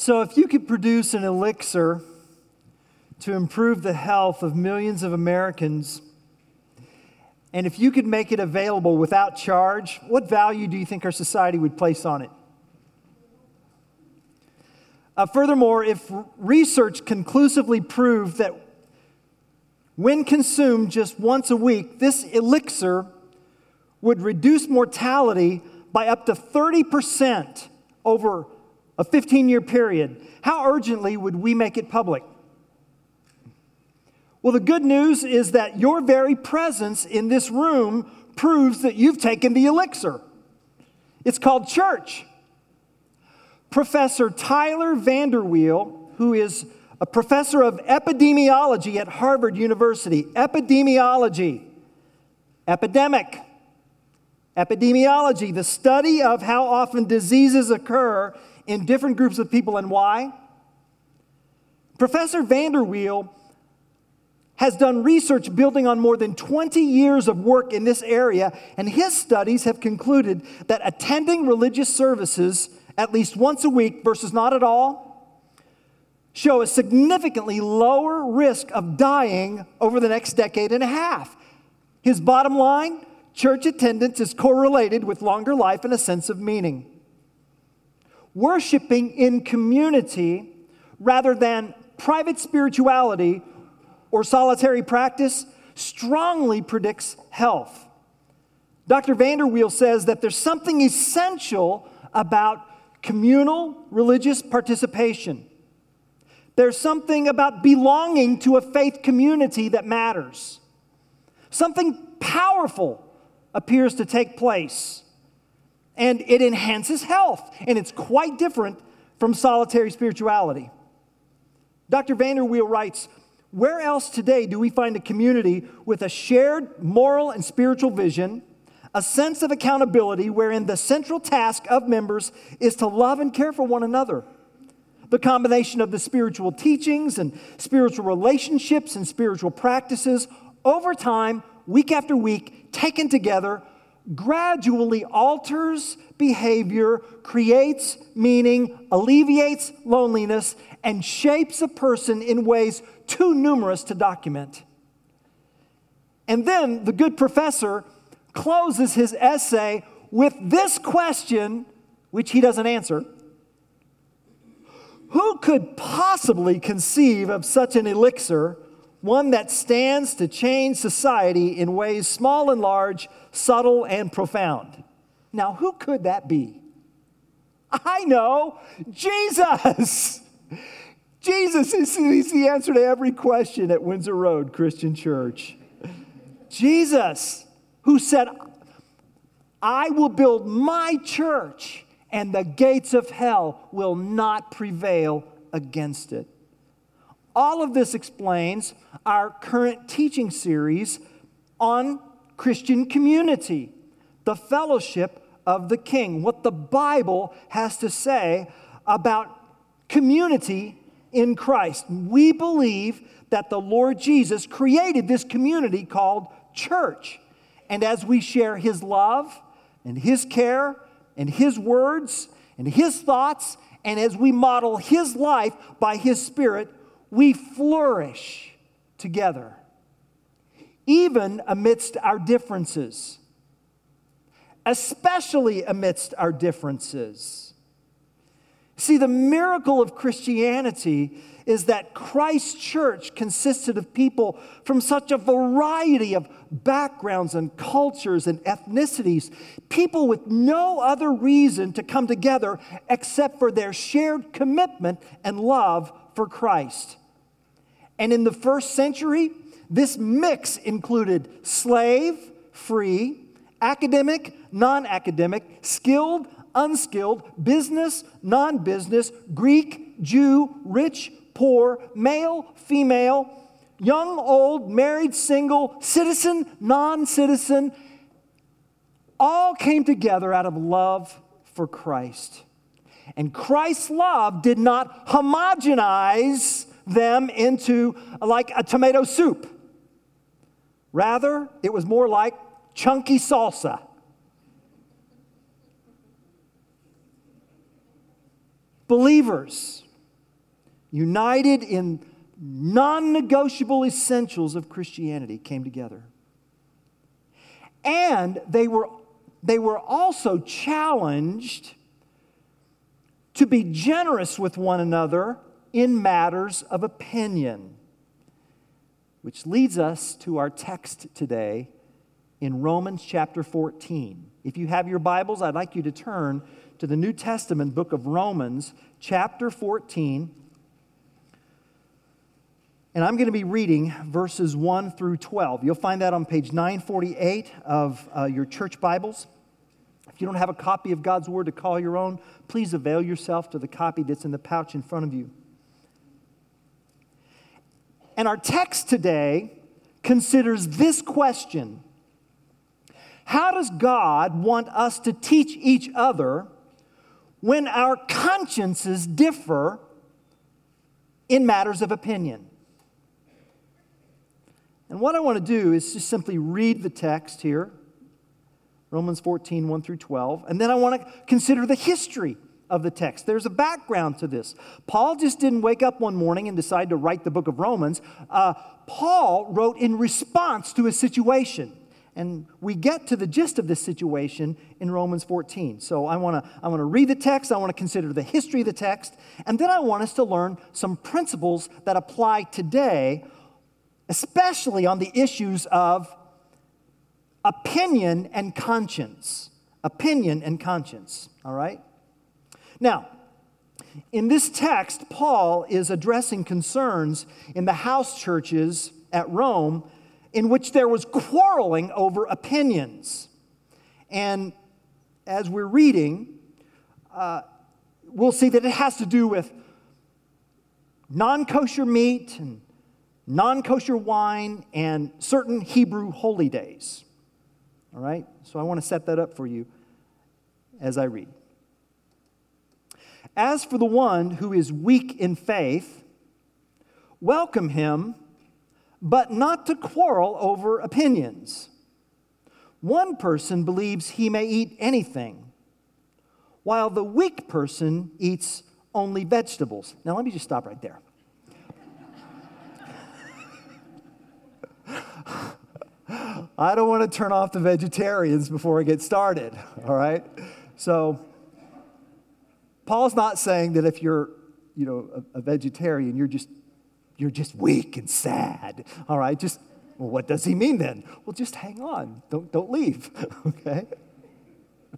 So, if you could produce an elixir to improve the health of millions of Americans, and if you could make it available without charge, what value do you think our society would place on it? Uh, furthermore, if research conclusively proved that when consumed just once a week, this elixir would reduce mortality by up to 30% over a 15 year period, how urgently would we make it public? Well, the good news is that your very presence in this room proves that you've taken the elixir. It's called church. Professor Tyler VanderWeele, who is a professor of epidemiology at Harvard University, epidemiology, epidemic, epidemiology, the study of how often diseases occur in different groups of people and why. Professor VanderWeele has done research building on more than 20 years of work in this area, and his studies have concluded that attending religious services at least once a week versus not at all show a significantly lower risk of dying over the next decade and a half. His bottom line church attendance is correlated with longer life and a sense of meaning. Worshipping in community rather than private spirituality or solitary practice strongly predicts health. Dr. VanderWeele says that there's something essential about communal religious participation. There's something about belonging to a faith community that matters. Something powerful appears to take place, and it enhances health, and it's quite different from solitary spirituality. Dr. VanderWeele writes Where else today do we find a community with a shared moral and spiritual vision? a sense of accountability wherein the central task of members is to love and care for one another. The combination of the spiritual teachings and spiritual relationships and spiritual practices over time, week after week, taken together, gradually alters behavior, creates meaning, alleviates loneliness, and shapes a person in ways too numerous to document. And then the good professor closes his essay with this question, which he doesn't answer Who could possibly conceive of such an elixir, one that stands to change society in ways small and large, subtle and profound? Now, who could that be? I know, Jesus! Jesus is, is the answer to every question at Windsor Road Christian Church. Jesus who said, I will build my church, and the gates of hell will not prevail against it. All of this explains our current teaching series on Christian community, the fellowship of the King, what the Bible has to say about community in Christ. We believe that the Lord Jesus created this community called church. And as we share His love and His care and His words and His thoughts, and as we model His life by His Spirit, we flourish together, even amidst our differences, especially amidst our differences. See, the miracle of Christianity is that Christ's church consisted of people from such a variety of backgrounds and cultures and ethnicities, people with no other reason to come together except for their shared commitment and love for Christ. And in the first century, this mix included slave, free, academic, non academic, skilled, unskilled, business, non business, Greek, Jew, rich, poor, male, female, young, old, married, single, citizen, non citizen, all came together out of love for Christ. And Christ's love did not homogenize them into like a tomato soup. Rather, it was more like chunky salsa. Believers united in non negotiable essentials of Christianity, came together. And they were, they were also challenged to be generous with one another in matters of opinion. Which leads us to our text today in Romans chapter 14. If you have your Bibles, I'd like you to turn to the New Testament book of Romans, chapter 14. And I'm going to be reading verses 1 through 12. You'll find that on page 948 of uh, your church Bibles. If you don't have a copy of God's Word to call your own, please avail yourself to the copy that's in the pouch in front of you. And our text today considers this question How does God want us to teach each other when our consciences differ in matters of opinion? And what I want to do is just simply read the text here Romans 14, 1 through 12. And then I want to consider the history of the text. There's a background to this. Paul just didn't wake up one morning and decide to write the book of Romans. Uh, Paul wrote in response to a situation. And we get to the gist of this situation in Romans 14. So I want to I want to read the text, I want to consider the history of the text, and then I want us to learn some principles that apply today, especially on the issues of opinion and conscience. Opinion and conscience, all right? Now, in this text, Paul is addressing concerns in the house churches at Rome in which there was quarreling over opinions. And as we're reading, uh, we'll see that it has to do with non kosher meat and non kosher wine and certain Hebrew holy days. All right? So I want to set that up for you as I read. As for the one who is weak in faith, welcome him, but not to quarrel over opinions. One person believes he may eat anything, while the weak person eats only vegetables. Now, let me just stop right there. I don't want to turn off the vegetarians before I get started, all right? So, Paul's not saying that if you're, you know, a, a vegetarian, you're just you're just weak and sad. All right, just well, what does he mean then? Well, just hang on. Don't don't leave. okay?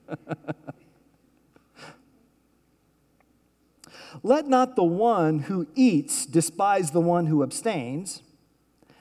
Let not the one who eats despise the one who abstains,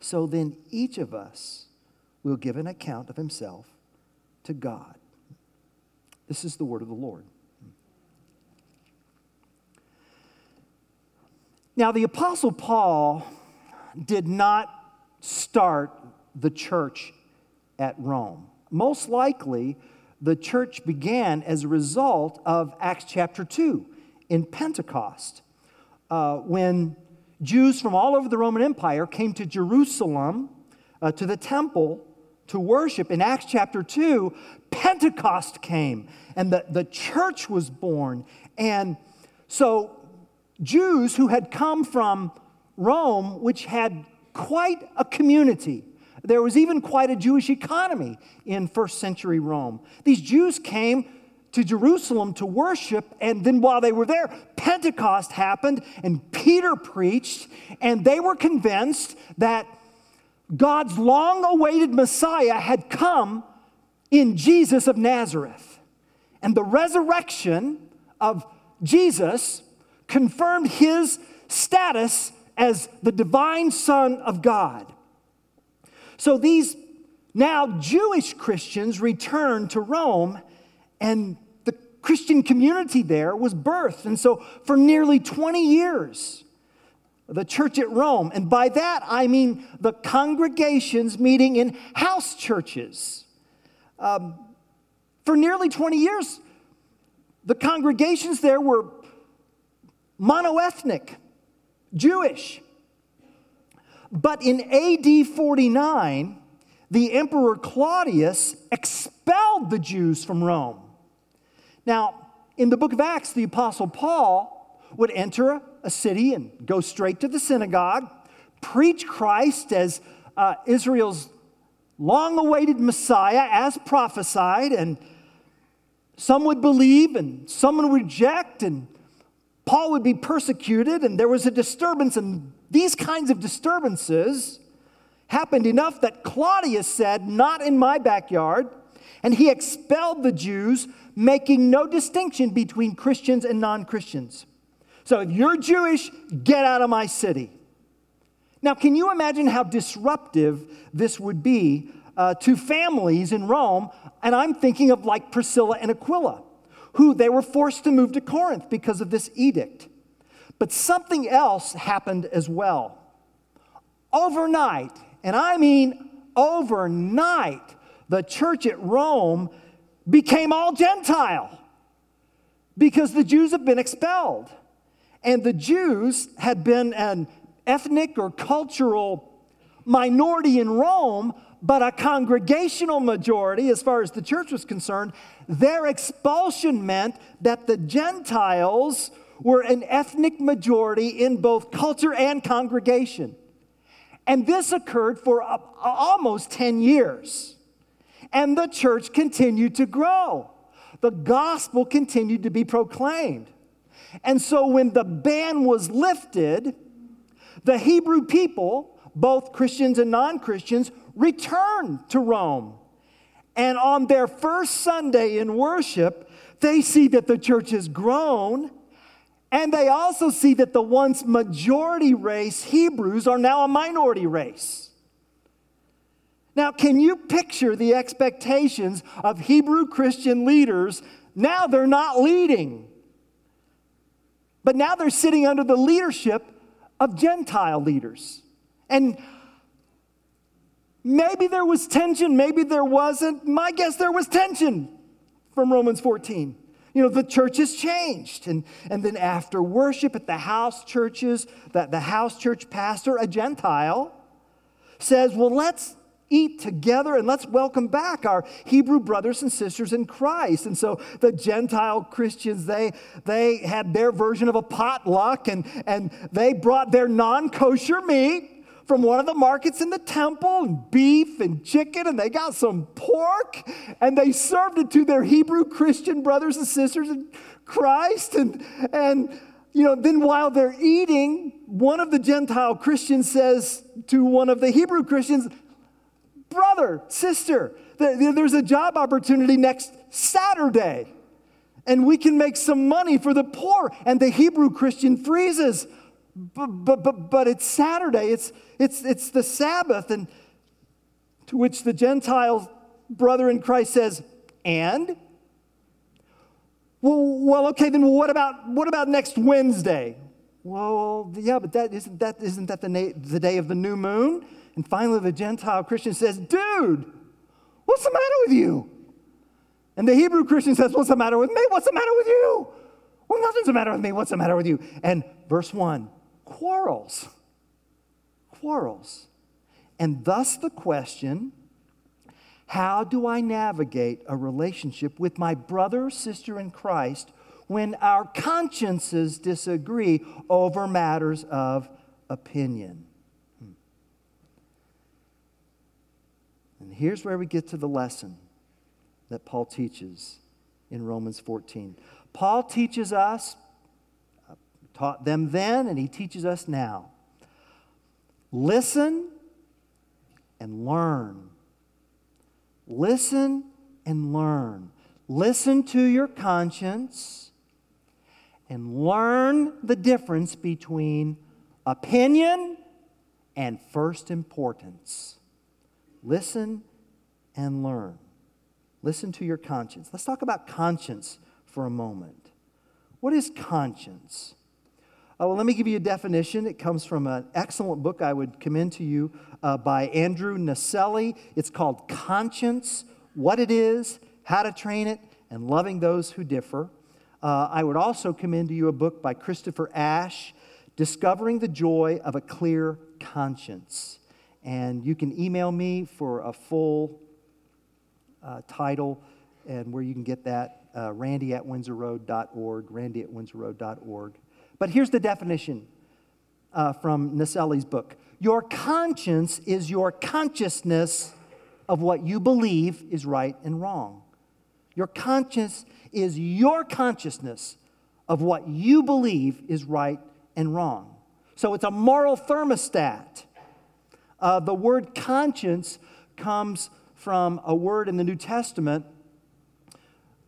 So then each of us will give an account of himself to God. This is the word of the Lord. Now, the Apostle Paul did not start the church at Rome. Most likely, the church began as a result of Acts chapter 2 in Pentecost, uh, when Jews from all over the Roman Empire came to Jerusalem, uh, to the temple, to worship. In Acts chapter 2, Pentecost came and the, the church was born. And so, Jews who had come from Rome, which had quite a community, there was even quite a Jewish economy in first century Rome. These Jews came to Jerusalem to worship, and then while they were there, Pentecost happened, and Peter preached, and they were convinced that God's long awaited Messiah had come in Jesus of Nazareth. And the resurrection of Jesus confirmed his status as the divine Son of God. So these now Jewish Christians returned to Rome, and Christian community there was birthed. And so for nearly 20 years, the church at Rome, and by that I mean the congregations meeting in house churches. Um, for nearly 20 years, the congregations there were monoethnic, Jewish. But in AD 49, the Emperor Claudius expelled the Jews from Rome. Now, in the book of Acts, the Apostle Paul would enter a city and go straight to the synagogue, preach Christ as uh, Israel's long awaited Messiah, as prophesied, and some would believe and some would reject, and Paul would be persecuted, and there was a disturbance, and these kinds of disturbances happened enough that Claudius said, Not in my backyard. And he expelled the Jews, making no distinction between Christians and non Christians. So if you're Jewish, get out of my city. Now, can you imagine how disruptive this would be uh, to families in Rome? And I'm thinking of like Priscilla and Aquila who they were forced to move to Corinth because of this edict. But something else happened as well. Overnight, and I mean overnight, the church at Rome became all Gentile because the Jews have been expelled. And the Jews had been an ethnic or cultural minority in Rome, but a congregational majority, as far as the church was concerned, their expulsion meant that the Gentiles were an ethnic majority in both culture and congregation. And this occurred for almost 10 years. And the church continued to grow. The gospel continued to be proclaimed. And so when the ban was lifted, the Hebrew people, both Christians and non Christians, returned to Rome. And on their first Sunday in worship, they see that the church has grown. And they also see that the once majority race, Hebrews, are now a minority race. Now, can you picture the expectations of Hebrew Christian leaders? Now they're not leading, but now they're sitting under the leadership of Gentile leaders. And Maybe there was tension, maybe there wasn't. My guess there was tension from Romans 14. You know, the church has changed. And, and then after worship at the house churches, that the house church pastor, a Gentile, says, Well, let's eat together and let's welcome back our Hebrew brothers and sisters in Christ. And so the Gentile Christians, they, they had their version of a potluck and, and they brought their non kosher meat from one of the markets in the temple and beef and chicken, and they got some pork, and they served it to their Hebrew Christian brothers and sisters in Christ. And, and you know, then while they're eating, one of the Gentile Christians says to one of the Hebrew Christians, Brother, sister, there's a job opportunity next Saturday, and we can make some money for the poor. And the Hebrew Christian freezes. But, but, but, but it's Saturday, it's, it's, it's the Sabbath. And to which the Gentile brother in Christ says, and? Well, well, okay, then what about what about next Wednesday? Well, yeah, but that isn't that isn't that the, na- the day of the new moon? And finally, the Gentile Christian says, "Dude, what's the matter with you?" And the Hebrew Christian says, "What's the matter with me? What's the matter with you?" Well, nothing's the matter with me. What's the matter with you? And verse one, quarrels. Quarrels. And thus the question how do I navigate a relationship with my brother or sister in Christ when our consciences disagree over matters of opinion? Hmm. And here's where we get to the lesson that Paul teaches in Romans 14. Paul teaches us, taught them then, and he teaches us now. Listen and learn. Listen and learn. Listen to your conscience and learn the difference between opinion and first importance. Listen and learn. Listen to your conscience. Let's talk about conscience for a moment. What is conscience? Uh, well, let me give you a definition. It comes from an excellent book I would commend to you uh, by Andrew Naselli. It's called Conscience What It Is, How to Train It, and Loving Those Who Differ. Uh, I would also commend to you a book by Christopher Ash, Discovering the Joy of a Clear Conscience. And you can email me for a full uh, title and where you can get that uh, randy at windsorroad.org, randy at windsorroad.org. But here's the definition uh, from Naselli's book Your conscience is your consciousness of what you believe is right and wrong. Your conscience is your consciousness of what you believe is right and wrong. So it's a moral thermostat. Uh, the word conscience comes from a word in the New Testament.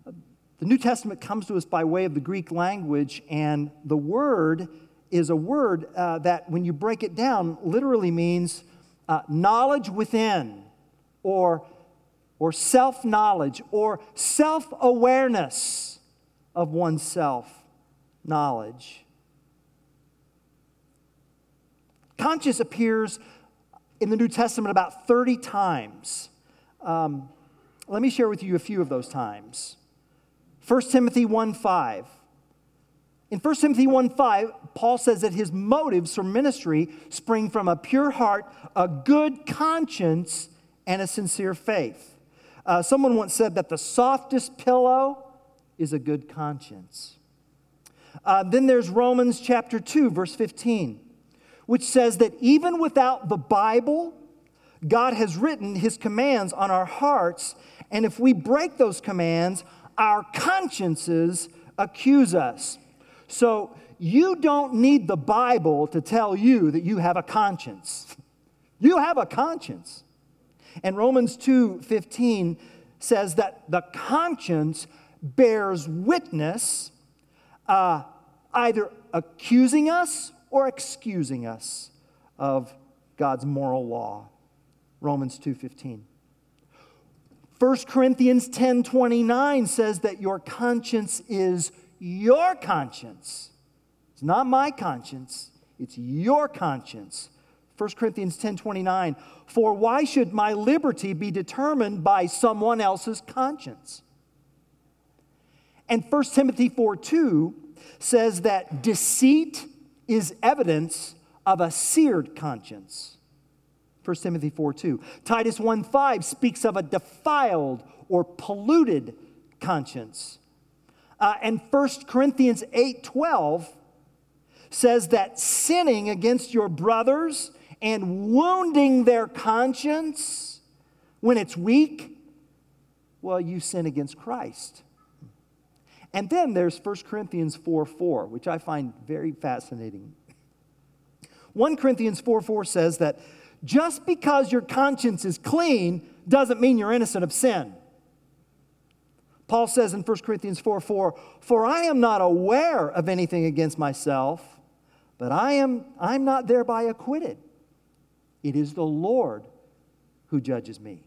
The New Testament comes to us by way of the Greek language, and the word is a word uh, that, when you break it down, literally means uh, knowledge within, or, or self knowledge, or self awareness of oneself knowledge. Conscience appears in the New Testament about 30 times. Um, let me share with you a few of those times. 1 Timothy 1 5. In 1 Timothy 1 5, Paul says that his motives for ministry spring from a pure heart, a good conscience, and a sincere faith. Uh, someone once said that the softest pillow is a good conscience. Uh, then there's Romans chapter 2, verse 15, which says that even without the Bible, God has written his commands on our hearts, and if we break those commands, our consciences accuse us. So you don't need the Bible to tell you that you have a conscience. You have a conscience. And Romans 2:15 says that the conscience bears witness, uh, either accusing us or excusing us of God's moral law. Romans 2:15. 1 Corinthians 10:29 says that your conscience is your conscience. It's not my conscience, it's your conscience. 1 Corinthians 10:29 For why should my liberty be determined by someone else's conscience? And 1 Timothy 4:2 says that deceit is evidence of a seared conscience. 1 Timothy 4 2. Titus 1 5 speaks of a defiled or polluted conscience. Uh, and 1 Corinthians 8 12 says that sinning against your brothers and wounding their conscience when it's weak, well, you sin against Christ. And then there's 1 Corinthians 4 4, which I find very fascinating. 1 Corinthians 4 4 says that just because your conscience is clean doesn't mean you're innocent of sin. Paul says in 1 Corinthians 4 4, For I am not aware of anything against myself, but I am I'm not thereby acquitted. It is the Lord who judges me.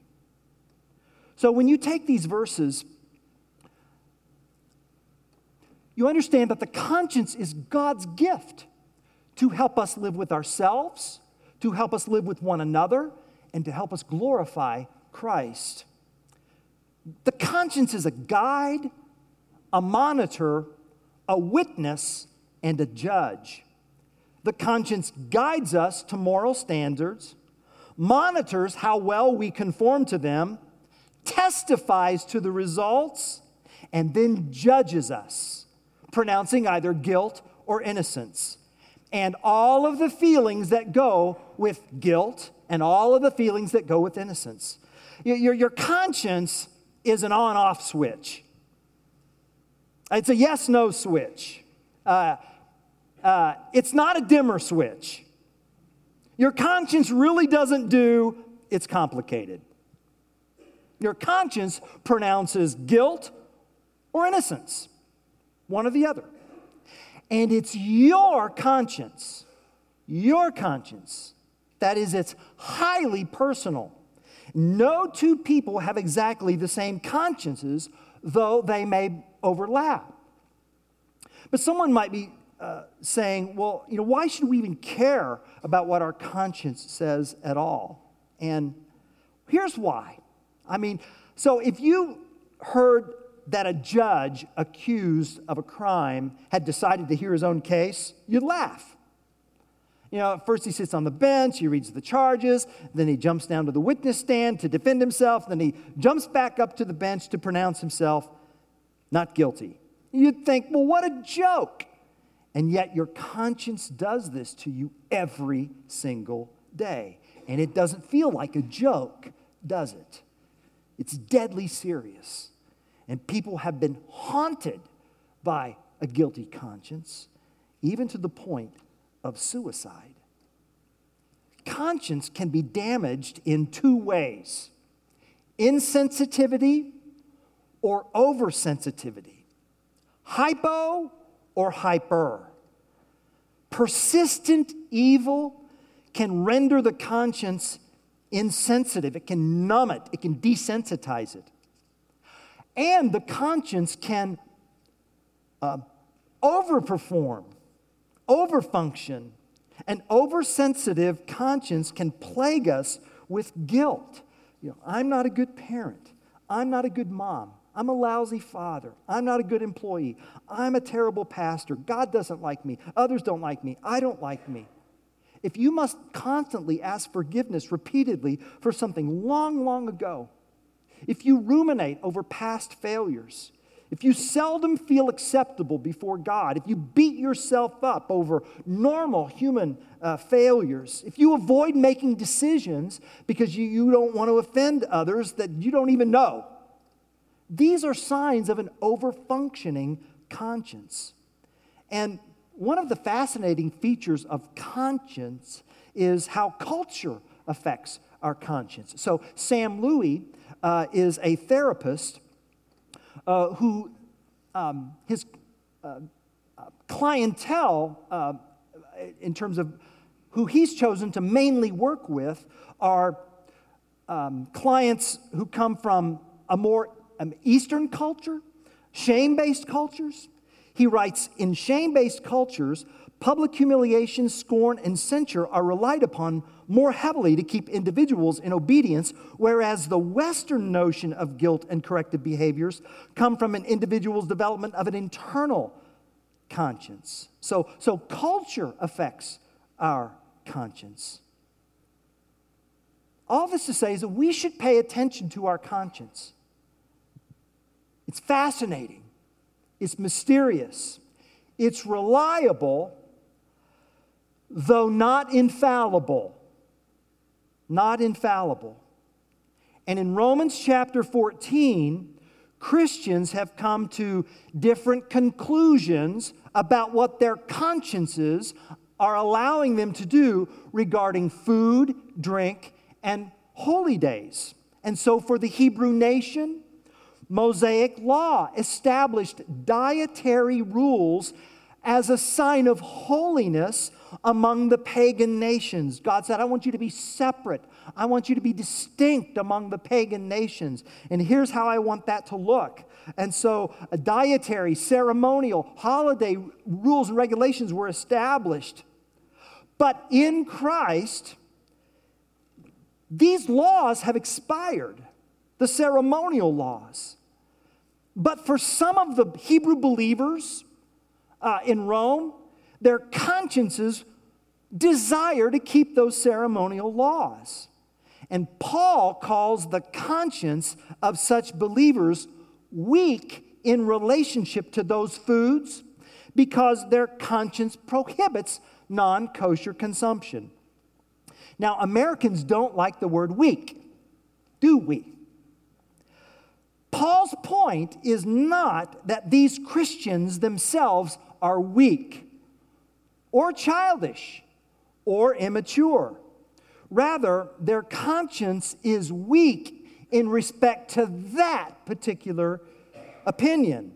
So when you take these verses, you understand that the conscience is God's gift to help us live with ourselves to help us live with one another, and to help us glorify Christ. The conscience is a guide, a monitor, a witness, and a judge. The conscience guides us to moral standards, monitors how well we conform to them, testifies to the results, and then judges us, pronouncing either guilt or innocence. And all of the feelings that go with guilt and all of the feelings that go with innocence. Your, your conscience is an on off switch, it's a yes no switch. Uh, uh, it's not a dimmer switch. Your conscience really doesn't do, it's complicated. Your conscience pronounces guilt or innocence, one or the other. And it's your conscience, your conscience, that is, it's highly personal. No two people have exactly the same consciences, though they may overlap. But someone might be uh, saying, well, you know, why should we even care about what our conscience says at all? And here's why. I mean, so if you heard that a judge accused of a crime had decided to hear his own case, you'd laugh. You know, first he sits on the bench, he reads the charges, then he jumps down to the witness stand to defend himself, then he jumps back up to the bench to pronounce himself not guilty. You'd think, well, what a joke. And yet your conscience does this to you every single day. And it doesn't feel like a joke, does it? It's deadly serious. And people have been haunted by a guilty conscience, even to the point of suicide. Conscience can be damaged in two ways insensitivity or oversensitivity, hypo or hyper. Persistent evil can render the conscience insensitive, it can numb it, it can desensitize it. And the conscience can uh, overperform, overfunction. An oversensitive conscience can plague us with guilt. You know, I'm not a good parent. I'm not a good mom. I'm a lousy father. I'm not a good employee. I'm a terrible pastor. God doesn't like me. Others don't like me. I don't like me. If you must constantly ask forgiveness repeatedly for something long, long ago, if you ruminate over past failures, if you seldom feel acceptable before God, if you beat yourself up over normal human uh, failures, if you avoid making decisions because you, you don't want to offend others that you don't even know, these are signs of an overfunctioning conscience. And one of the fascinating features of conscience is how culture affects our conscience. So, Sam Louie uh, is a therapist uh, who, um, his uh, clientele, uh, in terms of who he's chosen to mainly work with, are um, clients who come from a more um, Eastern culture, shame based cultures. He writes In shame based cultures, public humiliation, scorn, and censure are relied upon more heavily to keep individuals in obedience, whereas the Western notion of guilt and corrective behaviors come from an individual's development of an internal conscience. So, so culture affects our conscience. All this to say is that we should pay attention to our conscience. It's fascinating, it's mysterious, it's reliable, though not infallible. Not infallible. And in Romans chapter 14, Christians have come to different conclusions about what their consciences are allowing them to do regarding food, drink, and holy days. And so, for the Hebrew nation, Mosaic law established dietary rules as a sign of holiness among the pagan nations. God said, I want you to be separate. I want you to be distinct among the pagan nations. And here's how I want that to look. And so, dietary, ceremonial, holiday rules and regulations were established. But in Christ, these laws have expired, the ceremonial laws. But for some of the Hebrew believers uh, in Rome, their consciences desire to keep those ceremonial laws. And Paul calls the conscience of such believers weak in relationship to those foods because their conscience prohibits non kosher consumption. Now, Americans don't like the word weak, do we? Paul's point is not that these Christians themselves are weak or childish or immature. Rather, their conscience is weak in respect to that particular opinion.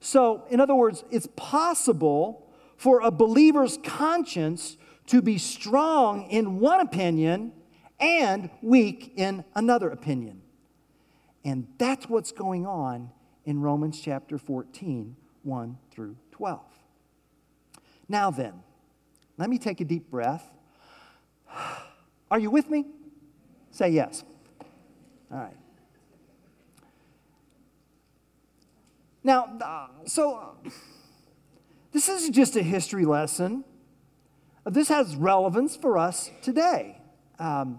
So, in other words, it's possible for a believer's conscience to be strong in one opinion and weak in another opinion. And that's what's going on in Romans chapter 14, 1 through 12. Now then, let me take a deep breath. Are you with me? Say yes. All right. Now, uh, so uh, this isn't just a history lesson. This has relevance for us today. Um,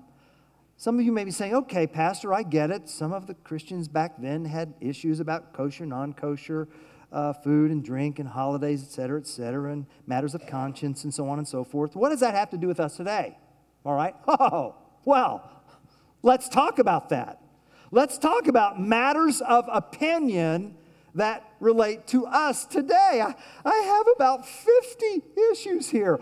some of you may be saying, okay, Pastor, I get it. Some of the Christians back then had issues about kosher, non kosher uh, food and drink and holidays, et cetera, et cetera, and matters of conscience and so on and so forth. What does that have to do with us today? All right? Oh, well, let's talk about that. Let's talk about matters of opinion that relate to us today. I, I have about 50 issues here.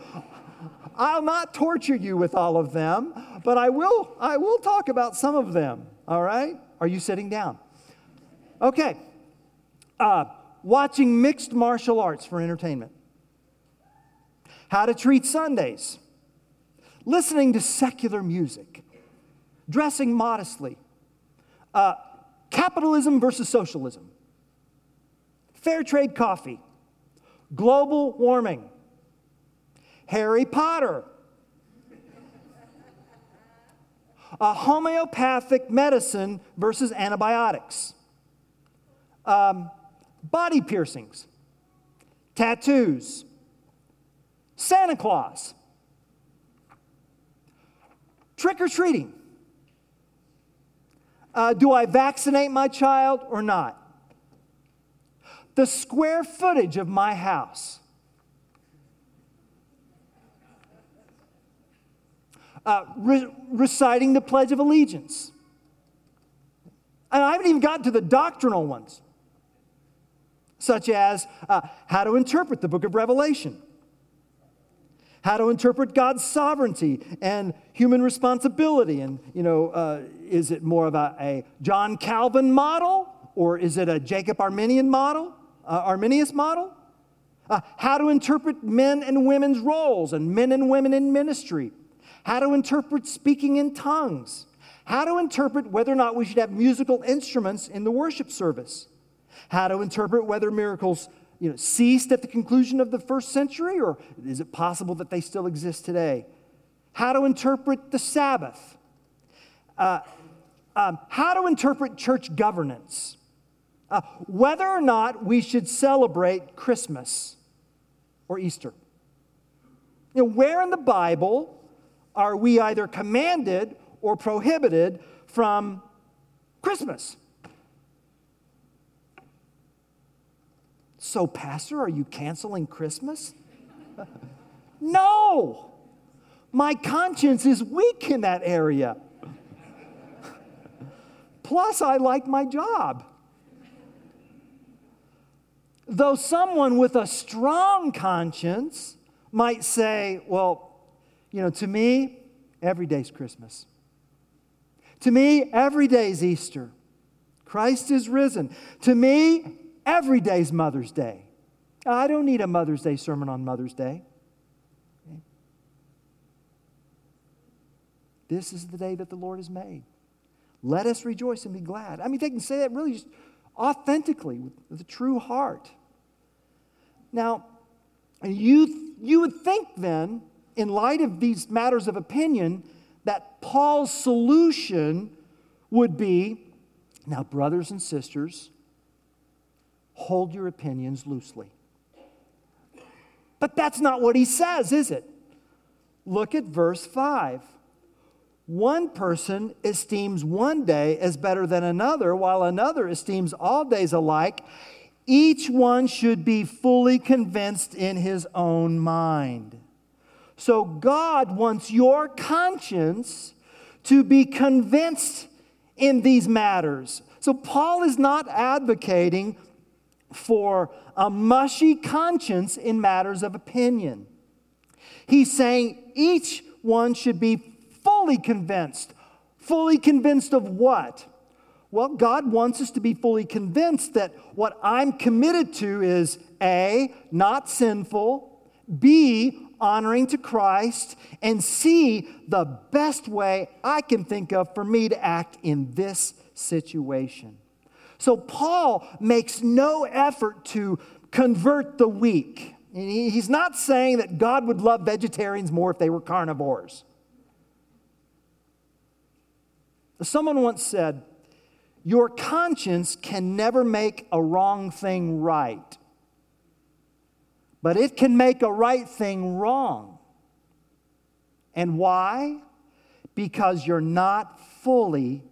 I'll not torture you with all of them, but I will, I will talk about some of them. All right? Are you sitting down? Okay. Uh, watching mixed martial arts for entertainment. How to treat Sundays. Listening to secular music, dressing modestly, uh, capitalism versus socialism, fair trade coffee, global warming, Harry Potter, a homeopathic medicine versus antibiotics, um, body piercings, tattoos, Santa Claus Trick or treating. Uh, do I vaccinate my child or not? The square footage of my house. Uh, re- reciting the Pledge of Allegiance. And I haven't even gotten to the doctrinal ones, such as uh, how to interpret the book of Revelation how to interpret God's sovereignty and human responsibility. And, you know, uh, is it more of a, a, John Calvin model or is it a Jacob Arminian model, uh, Arminius model? Uh, how to interpret men and women's roles and men and women in ministry. How to interpret speaking in tongues. How to interpret whether or not we should have musical instruments in the worship service. How to interpret whether miracles you know, ceased at the conclusion of the first century, or is it possible that they still exist today? How to interpret the Sabbath? Uh, um, how to interpret church governance? Uh, whether or not we should celebrate Christmas or Easter. You know, where in the Bible are we either commanded or prohibited from Christmas? So, Pastor, are you canceling Christmas? no! My conscience is weak in that area. Plus, I like my job. Though someone with a strong conscience might say, well, you know, to me, every day's Christmas. To me, every day's Easter. Christ is risen. To me, Every day's Mother's Day. I don't need a Mother's Day sermon on Mother's Day. This is the day that the Lord has made. Let us rejoice and be glad. I mean, they can say that really just authentically with, with a true heart. Now, you, you would think then, in light of these matters of opinion, that Paul's solution would be now, brothers and sisters, hold your opinions loosely. But that's not what he says, is it? Look at verse 5. One person esteems one day as better than another, while another esteems all days alike. Each one should be fully convinced in his own mind. So, God wants your conscience to be convinced in these matters. So, Paul is not advocating for a mushy conscience in matters of opinion. He's saying each one should be fully convinced. Fully convinced of what? Well, God wants us to be fully convinced that what I'm committed to is A, not sinful, B, honoring to Christ, and C, the best way I can think of for me to act in this situation. So Paul makes no effort to convert the weak. He's not saying that God would love vegetarians more if they were carnivores. Someone once said, Your conscience can never make a wrong thing right, but it can make a right thing wrong. And why? Because you're not fully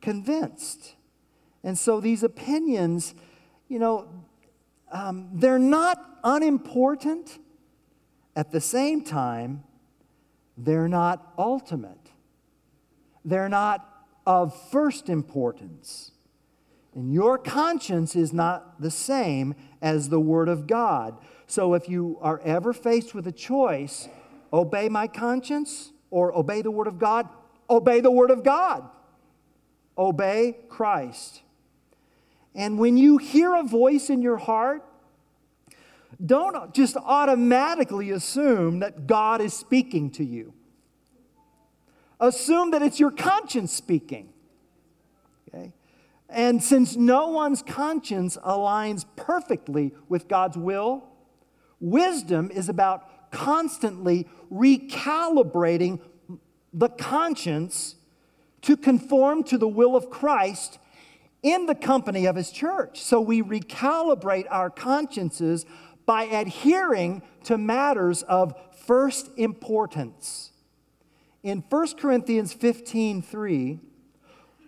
convinced. And so these opinions, you know, um, they're not unimportant. At the same time, they're not ultimate. They're not of first importance. And your conscience is not the same as the Word of God. So if you are ever faced with a choice, obey my conscience or obey the Word of God, obey the Word of God. Obey Christ. And when you hear a voice in your heart, don't just automatically assume that God is speaking to you. Assume that it's your conscience speaking. Okay? And since no one's conscience aligns perfectly with God's will, wisdom is about constantly recalibrating the conscience to conform to the will of Christ in the company of his church. So we recalibrate our consciences by adhering to matters of first importance. In 1 Corinthians 15 3,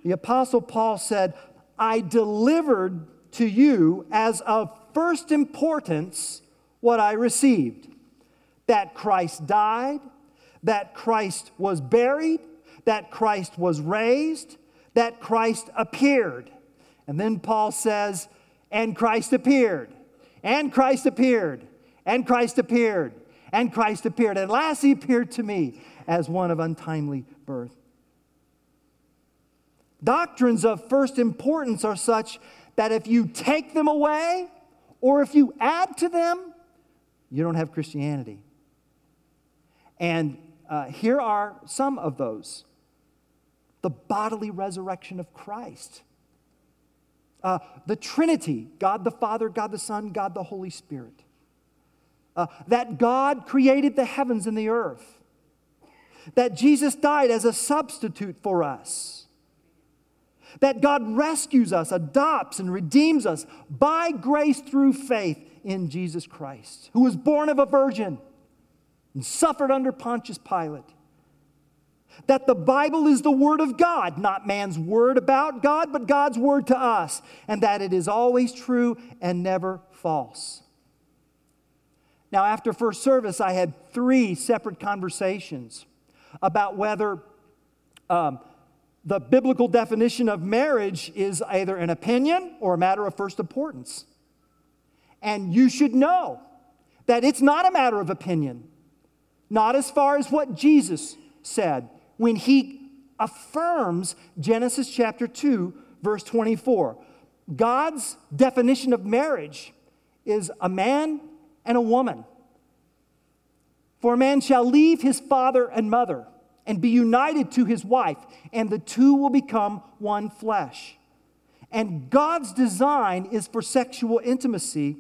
the Apostle Paul said, I delivered to you as of first importance what I received that Christ died, that Christ was buried, that Christ was raised, that Christ appeared. And then Paul says, and Christ appeared, and Christ appeared, and Christ appeared, and Christ appeared. And last he appeared to me as one of untimely birth. Doctrines of first importance are such that if you take them away or if you add to them, you don't have Christianity. And uh, here are some of those the bodily resurrection of Christ. Uh, the Trinity God the Father, God the Son, God the Holy Spirit. Uh, that God created the heavens and the earth. That Jesus died as a substitute for us. That God rescues us, adopts, and redeems us by grace through faith in Jesus Christ, who was born of a virgin and suffered under Pontius Pilate that the Bible is the Word of God, not man's word about God, but God's word to us, and that it is always true and never false. Now, after first service, I had three separate conversations about whether um, the biblical definition of marriage is either an opinion or a matter of first importance. And you should know that it's not a matter of opinion, not as far as what Jesus said when he affirms Genesis chapter 2, verse 24. God's definition of marriage is a man and a woman. For a man shall leave his father and mother and be united to his wife, and the two will become one flesh. And God's design is for sexual intimacy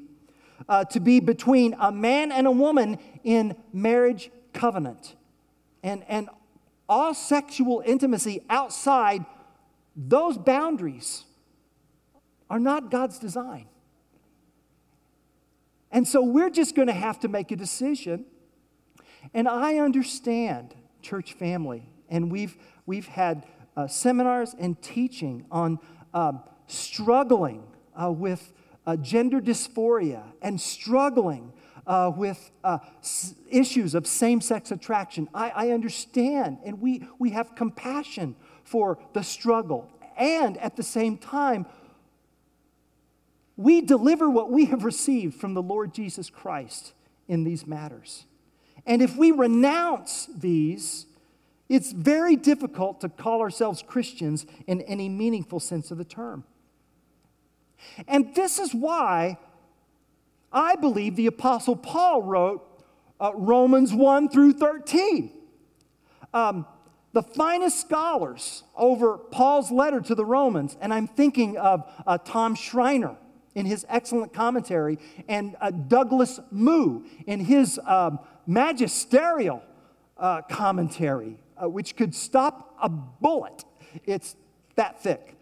uh, to be between a man and a woman in marriage covenant. And, and all sexual intimacy outside those boundaries are not God's design. And so we're just going to have to make a decision And I understand, church family, and we've, we've had uh, seminars and teaching on um, struggling uh, with uh, gender dysphoria and struggling uh, with uh, s- issues of same sex attraction. I, I understand, and we, we have compassion for the struggle. And at the same time, we deliver what we have received from the Lord Jesus Christ in these matters. And if we renounce these, it's very difficult to call ourselves Christians in any meaningful sense of the term. And this is why I believe the Apostle Paul wrote uh, Romans 1 through 13. Um, the finest scholars over Paul's letter to the Romans, and I'm thinking of uh, Tom Schreiner in his excellent commentary, and uh, Douglas Moo in his um, magisterial uh, commentary, uh, which could stop a bullet. It's that thick.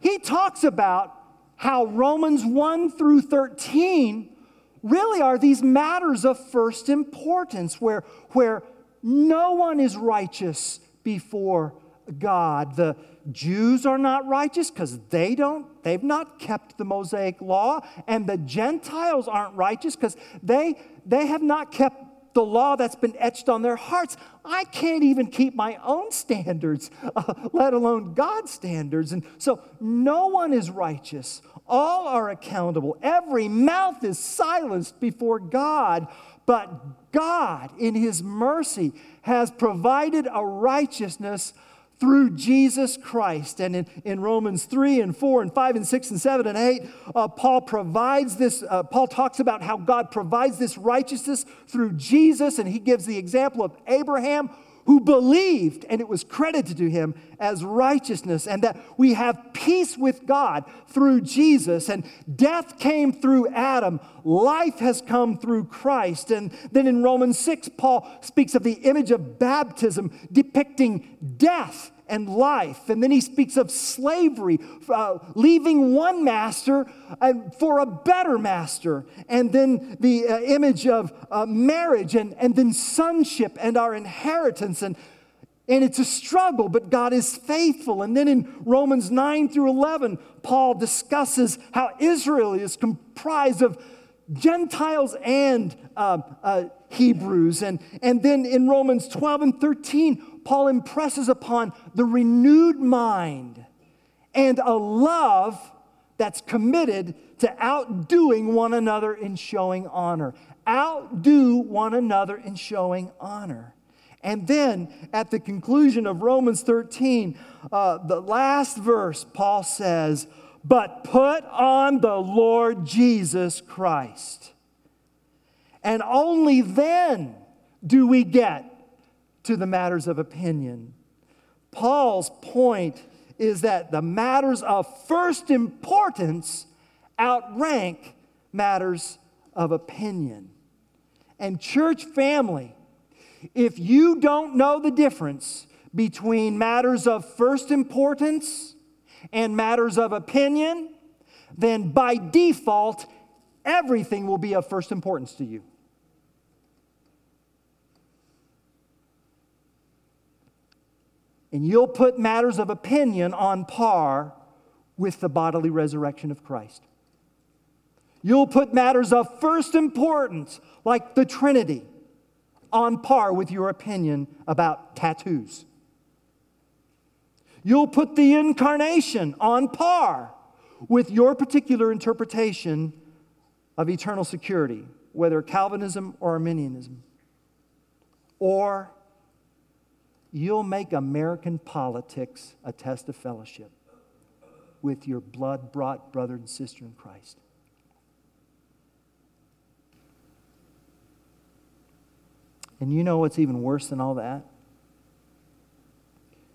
He talks about how Romans 1 through 13 really are these matters of first importance where, where no one is righteous before God. The Jews are not righteous because they don't, they've not kept the Mosaic law, and the Gentiles aren't righteous because they, they have not kept the law that's been etched on their hearts. I can't even keep my own standards, uh, let alone God's standards. And so no one is righteous. All are accountable. Every mouth is silenced before God. But God, in His mercy, has provided a righteousness through Jesus Christ. And in, in Romans 3 and 4 and 5 and 6 and 7 and 8, uh, Paul provides this, uh, Paul talks about how God provides this righteousness through Jesus, and he gives the example of Abraham who believed and it was credited to him as righteousness, and that we have peace with God through Jesus. And death came through Adam, life has come through Christ. And then in Romans 6, Paul speaks of the image of baptism depicting death and life. And then he speaks of slavery, uh, leaving one master uh, for a better master. And then the uh, image of uh, marriage, and, and then sonship and our inheritance. And, and it's a struggle, but God is faithful. And then in Romans 9 through 11, Paul discusses how Israel is comprised of Gentiles and uh, Hebrews. And, and then in Romans 12 and 13, Paul impresses upon the renewed mind and a love that's committed to outdoing one another in showing honor. Outdo one another in showing honor. And then at the conclusion of Romans 13, uh, the last verse, Paul says, But put on the Lord Jesus Christ. And only then do we get to the matters of opinion. Paul's point is that the matters of first importance outrank matters of opinion. And, church family, if you don't know the difference between matters of first importance and matters of opinion, then by default, everything will be of first importance to you. And you'll put matters of opinion on par with the bodily resurrection of Christ. You'll put matters of first importance, like the Trinity, on par with your opinion about tattoos. You'll put the incarnation on par with your particular interpretation of eternal security, whether Calvinism or Arminianism, or you'll make American politics a test of fellowship with your blood brought brother and sister in Christ. And you know what's even worse than all that?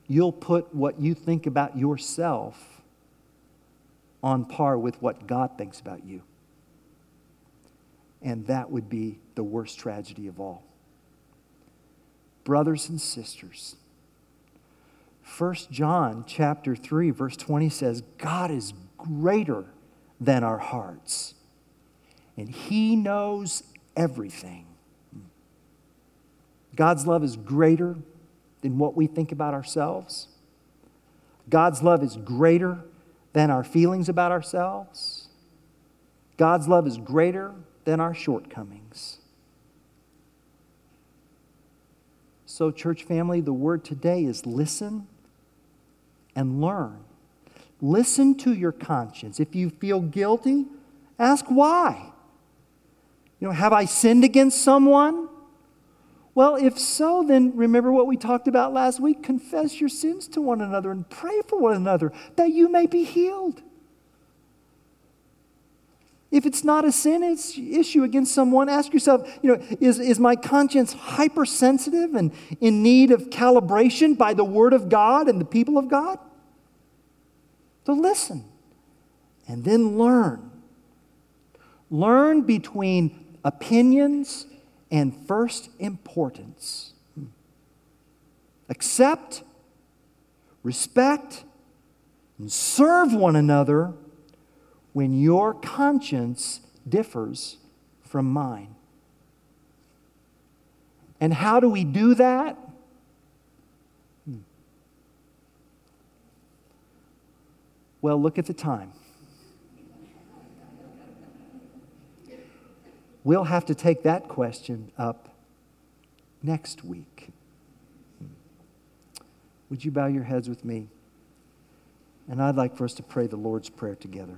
You'll put what you think about yourself on par with what God thinks about you. And that would be the worst tragedy of all brothers and sisters. 1 John chapter 3 verse 20 says God is greater than our hearts and he knows everything. God's love is greater than what we think about ourselves. God's love is greater than our feelings about ourselves. God's love is greater than our shortcomings. So, church family, the word today is listen and learn. Listen to your conscience. If you feel guilty, ask why. You know, have I sinned against someone? Well, if so, then remember what we talked about last week. Confess your sins to one another and pray for one another that you may be healed. If it's not a sin issue against someone, ask yourself, you know, is, is my conscience hypersensitive and in need of calibration by the Word of God and the people of God? So listen and then learn. Learn between opinions and first importance. Accept, respect, and serve one another when your conscience differs from mine. And how do we do that? Hmm. Well, look at the time. We'll have to take that question up next week. Would you bow your heads with me? And I'd like for us to pray the Lord's Prayer together.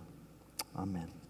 Amen.